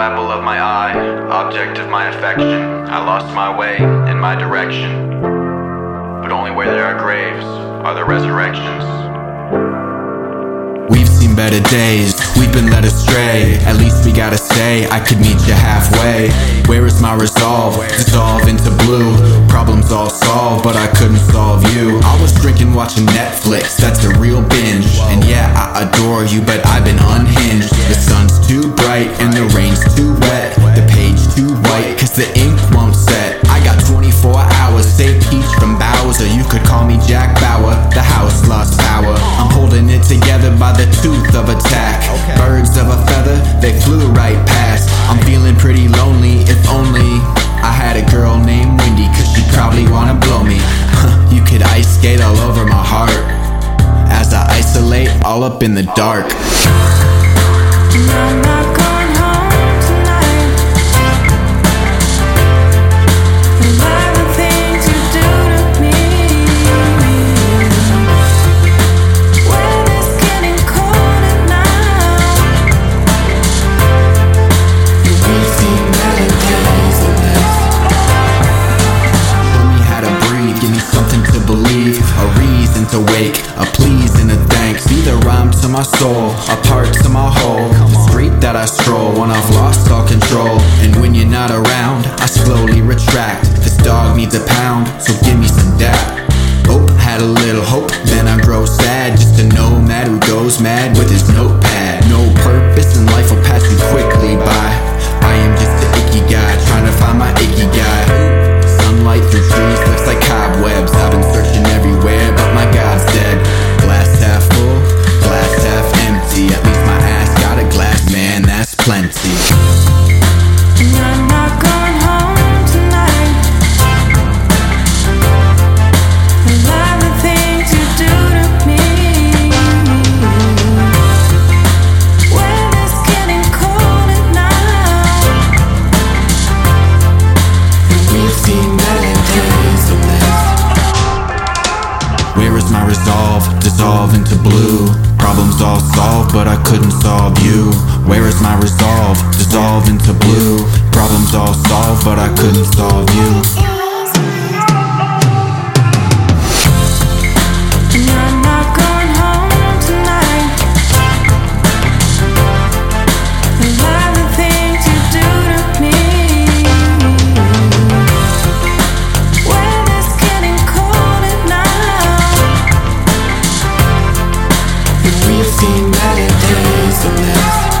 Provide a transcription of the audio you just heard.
apple of my eye, object of my affection. I lost my way and my direction. But only where there are graves are there resurrections. We've seen better days, we've been led astray. At least we gotta say, I could meet you halfway. Where is my resolve? Dissolve into blue. Problems all solved, but I couldn't solve you. I was drinking, watching Netflix, that's a real binge. And yeah, I adore you, but I've been unhinged. The sun's from You could call me Jack Bauer, the house lost power. I'm holding it together by the tooth of attack. Birds of a feather, they flew right past. I'm feeling pretty lonely, if only I had a girl named Wendy, cause she'd probably wanna blow me. you could ice skate all over my heart. As I isolate all up in the dark. A please and a thanks. Be the rhyme to my soul, a part to my whole. The street that I stroll when I've lost all control. And when you're not around, I slowly retract. This dog needs a pound, so give me some dap. Hope had a little hope, then I grow sad. Just a nomad who goes mad with his notepad. But I couldn't solve you. Where is my resolve? Dissolve into blue. Problems all solved, but I couldn't solve you. We've seen better days than this.